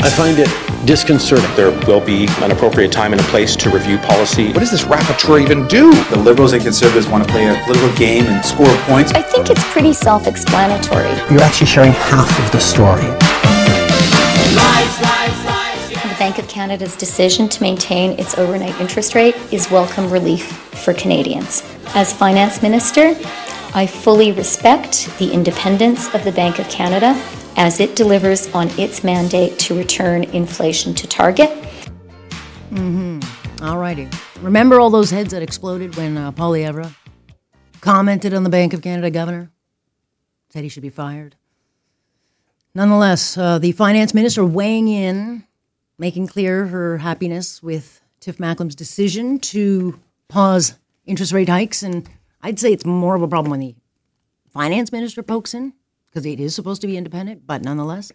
I find it disconcerting. There will be an appropriate time and a place to review policy. What does this rapporteur even do? The Liberals and Conservatives want to play a political game and score points. I think it's pretty self explanatory. You're actually sharing half of the story. The Bank of Canada's decision to maintain its overnight interest rate is welcome relief for Canadians. As Finance Minister, I fully respect the independence of the Bank of Canada as it delivers on its mandate to return inflation to target. Mm-hmm. All righty. Remember all those heads that exploded when uh, Poilievre commented on the Bank of Canada governor? Said he should be fired. Nonetheless, uh, the finance minister weighing in, making clear her happiness with Tiff Macklem's decision to pause interest rate hikes. And I'd say it's more of a problem when the finance minister pokes in because it is supposed to be independent, but nonetheless,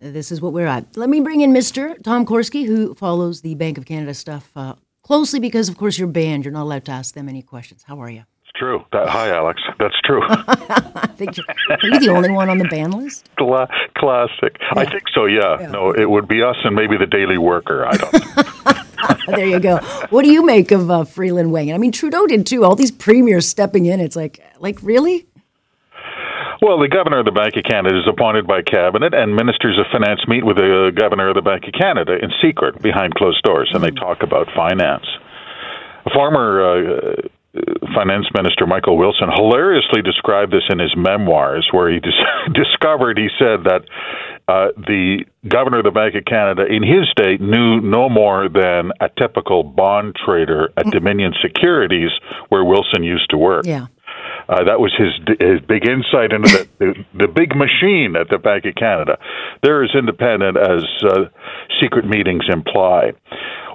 this is what we're at. Let me bring in Mr. Tom Korski, who follows the Bank of Canada stuff uh, closely because, of course, you're banned. You're not allowed to ask them any questions. How are you? It's true. That, hi, Alex. That's true. I think you're, are you the only one on the ban list? Cla- classic. Yeah. I think so. Yeah. yeah. No, it would be us and maybe the Daily Worker. I don't. there you go. What do you make of uh, Freeland Wang? I mean, Trudeau did too. All these premiers stepping in. It's like, like really? Well, the governor of the Bank of Canada is appointed by cabinet, and ministers of finance meet with the governor of the Bank of Canada in secret behind closed doors, and they mm. talk about finance. A former uh, finance minister Michael Wilson hilariously described this in his memoirs, where he dis- discovered he said that uh, the governor of the Bank of Canada in his state knew no more than a typical bond trader at mm. Dominion Securities, where Wilson used to work. Yeah. Uh, that was his his big insight into the, the, the big machine at the Bank of Canada. They're as independent as uh, secret meetings imply.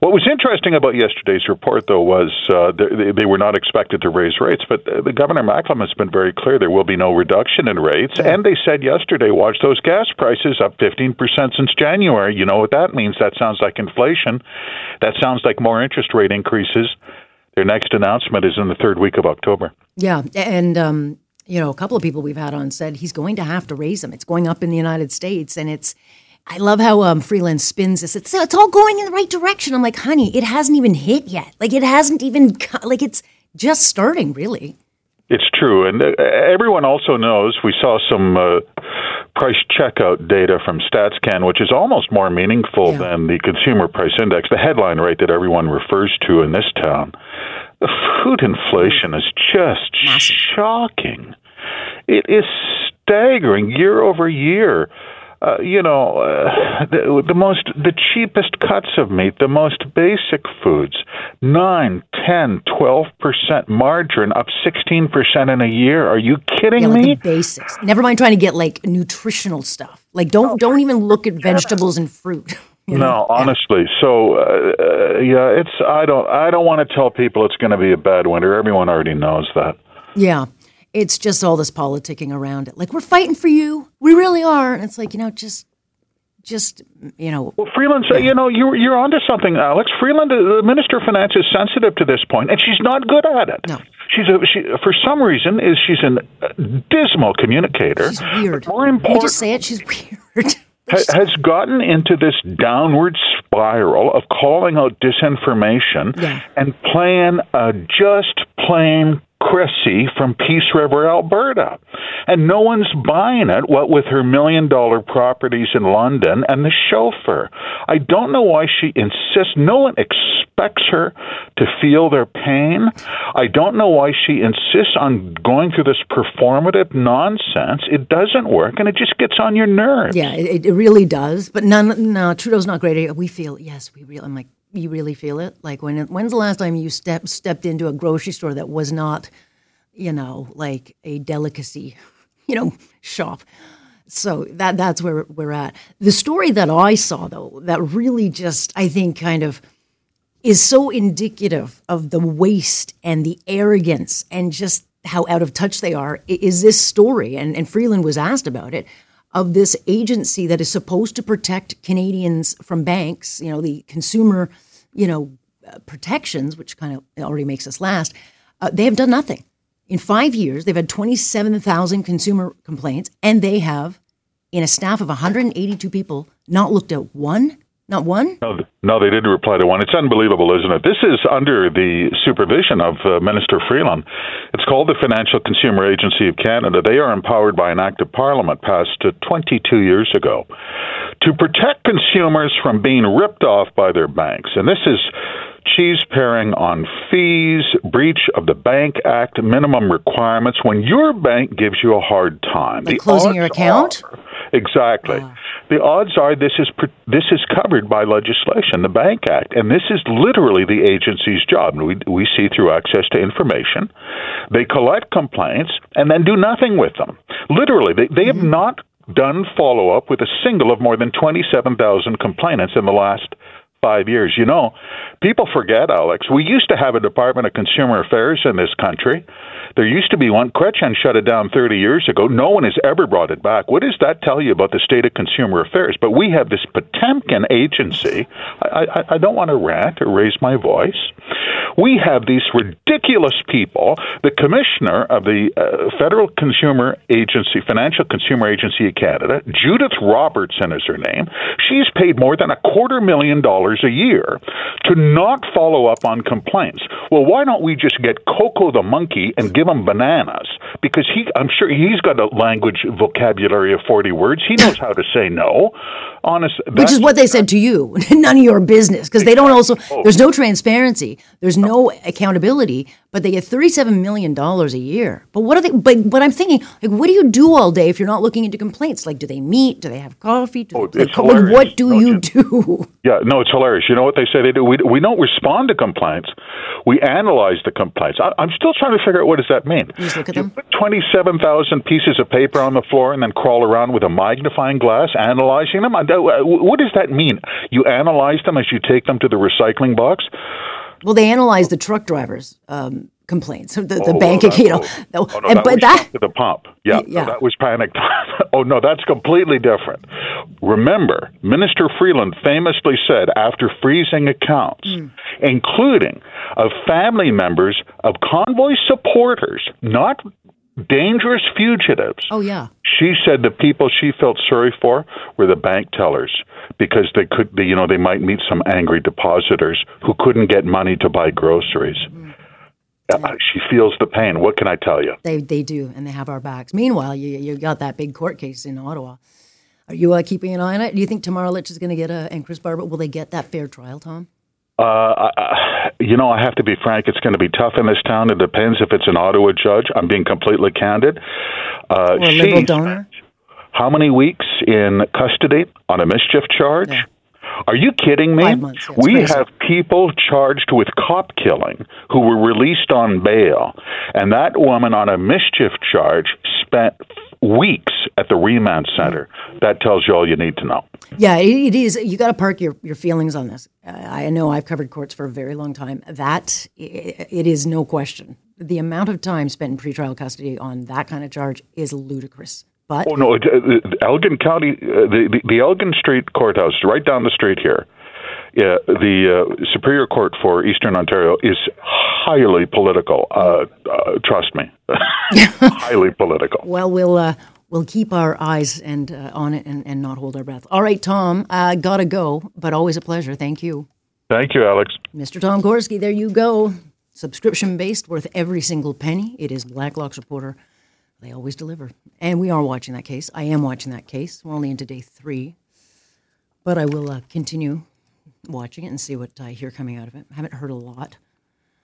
What was interesting about yesterday's report, though, was uh, they, they were not expected to raise rates, but the Governor Macklem has been very clear there will be no reduction in rates. And they said yesterday, watch those gas prices up 15% since January. You know what that means? That sounds like inflation. That sounds like more interest rate increases. Their next announcement is in the third week of October. Yeah, and um, you know, a couple of people we've had on said he's going to have to raise them. It's going up in the United States, and it's. I love how um, Freeland spins this. It's it's all going in the right direction. I'm like, honey, it hasn't even hit yet. Like it hasn't even like it's just starting, really. It's true, and uh, everyone also knows. We saw some uh, price checkout data from StatsCan, which is almost more meaningful yeah. than the consumer price index, the headline rate that everyone refers to in this town. The food inflation is just Massive. shocking. It is staggering year over year uh, you know, uh, the, the most, the cheapest cuts of meat, the most basic foods, nine, ten, twelve percent margarine, up sixteen percent in a year. Are you kidding yeah, like me? The basics. Never mind trying to get like nutritional stuff. Like don't don't even look at vegetables and fruit. You know? No, honestly. So uh, uh, yeah, it's I don't I don't want to tell people it's going to be a bad winter. Everyone already knows that. Yeah it's just all this politicking around it. Like we're fighting for you, we really are, and it's like you know, just, just you know. Well, Freeland, yeah. you know, you're you're onto something, Alex. Freeland, the Minister of Finance, is sensitive to this point, and she's not good at it. No. She's a she for some reason is she's a dismal communicator. She's weird. More important, Can just say it? She's weird. Has gotten into this downward spiral of calling out disinformation yeah. and playing a uh, just plain Chrissy from Peace River, Alberta. And no one's buying it, what with her million dollar properties in London and the chauffeur. I don't know why she insists. No one expects her to feel their pain. I don't know why she insists on going through this performative nonsense. It doesn't work and it just gets on your nerves. Yeah, it, it really does. But none, no, Trudeau's not great. We feel, yes, we really, I'm like, you really feel it? Like when when's the last time you step stepped into a grocery store that was not, you know, like a delicacy, you know, shop? So that that's where we're at. The story that I saw though, that really just I think kind of is so indicative of the waste and the arrogance and just how out of touch they are is this story and, and Freeland was asked about it of this agency that is supposed to protect Canadians from banks, you know, the consumer, you know, uh, protections, which kind of already makes us last. Uh, they have done nothing. In five years, they've had 27,000 consumer complaints, and they have, in a staff of 182 people, not looked at one not one? No, no, they didn't reply to one. It's unbelievable, isn't it? This is under the supervision of uh, Minister Freeland. It's called the Financial Consumer Agency of Canada. They are empowered by an act of parliament passed uh, 22 years ago to protect consumers from being ripped off by their banks. And this is cheese paring on fees, breach of the Bank Act minimum requirements when your bank gives you a hard time. Like closing your account? Are, exactly. Uh the odds are this is this is covered by legislation, the Bank Act, and this is literally the agency's job. We we see through access to information, they collect complaints and then do nothing with them. Literally, they they have mm-hmm. not done follow up with a single of more than twenty seven thousand complainants in the last five years. You know, people forget, Alex. We used to have a Department of Consumer Affairs in this country there used to be one. Chrétien shut it down 30 years ago. No one has ever brought it back. What does that tell you about the state of consumer affairs? But we have this Potemkin agency. I, I, I don't want to rant or raise my voice. We have these ridiculous people. The commissioner of the uh, Federal Consumer Agency, Financial Consumer Agency of Canada, Judith Robertson is her name. She's paid more than a quarter million dollars a year to not follow up on complaints. Well, why don't we just get Coco the monkey and give him bananas because he, I'm sure he's got a language vocabulary of 40 words. He knows how to say no. Honest, which is what they said to you. None of your business because they don't also. There's no transparency. There's no accountability. But they get 37 million dollars a year. But what are they? But but I'm thinking, like, what do you do all day if you're not looking into complaints? Like, do they meet? Do they have coffee? Do oh, they, it's like, what do you, you do? Yeah, no, it's hilarious. You know what they say they do? We we don't respond to complaints. We analyze the complaints. I, am still trying to figure out what does that mean. You just look at them. Put 27,000 pieces of paper on the floor and then crawl around with a magnifying glass analyzing them. What does that mean? You analyze them as you take them to the recycling box. Well, they analyze the truck drivers. Um, complaints. The, the oh, bank, well, you know, oh, oh, no, and, that but that the pump, yeah, yeah. that was panic. oh no, that's completely different. Remember, Minister Freeland famously said after freezing accounts, mm. including of family members of convoy supporters, not dangerous fugitives. Oh yeah. She said the people she felt sorry for were the bank tellers because they could, be, you know, they might meet some angry depositors who couldn't get money to buy groceries. Mm. Uh, she feels the pain. What can I tell you? They they do, and they have our backs. Meanwhile, you you got that big court case in Ottawa. Are you uh, keeping an eye on it? Do you think Tamara Lich is going to get a and Chris Barber will they get that fair trial, Tom? Uh, I, you know, I have to be frank. It's going to be tough in this town. It depends if it's an Ottawa judge. I'm being completely candid. Uh, or a liberal donor. How many weeks in custody on a mischief charge? Yeah. Are you kidding me? We crazy. have people charged with cop killing who were released on bail, and that woman on a mischief charge spent weeks at the remand center. That tells you all you need to know. Yeah, it is. You got to park your, your feelings on this. I know I've covered courts for a very long time. That it is no question. The amount of time spent in pretrial custody on that kind of charge is ludicrous. But oh no, uh, Elgin County, uh, the, the the Elgin Street Courthouse, right down the street here. Yeah, the uh, Superior Court for Eastern Ontario is highly political. Uh, uh, trust me, highly political. Well, we'll uh, we'll keep our eyes and uh, on it and, and not hold our breath. All right, Tom, uh, gotta go, but always a pleasure. Thank you. Thank you, Alex. Mr. Tom Korski, there you go. Subscription based, worth every single penny. It is Blacklock's Reporter. They always deliver. And we are watching that case. I am watching that case. We're only into day three. But I will uh, continue watching it and see what I hear coming out of it. I haven't heard a lot.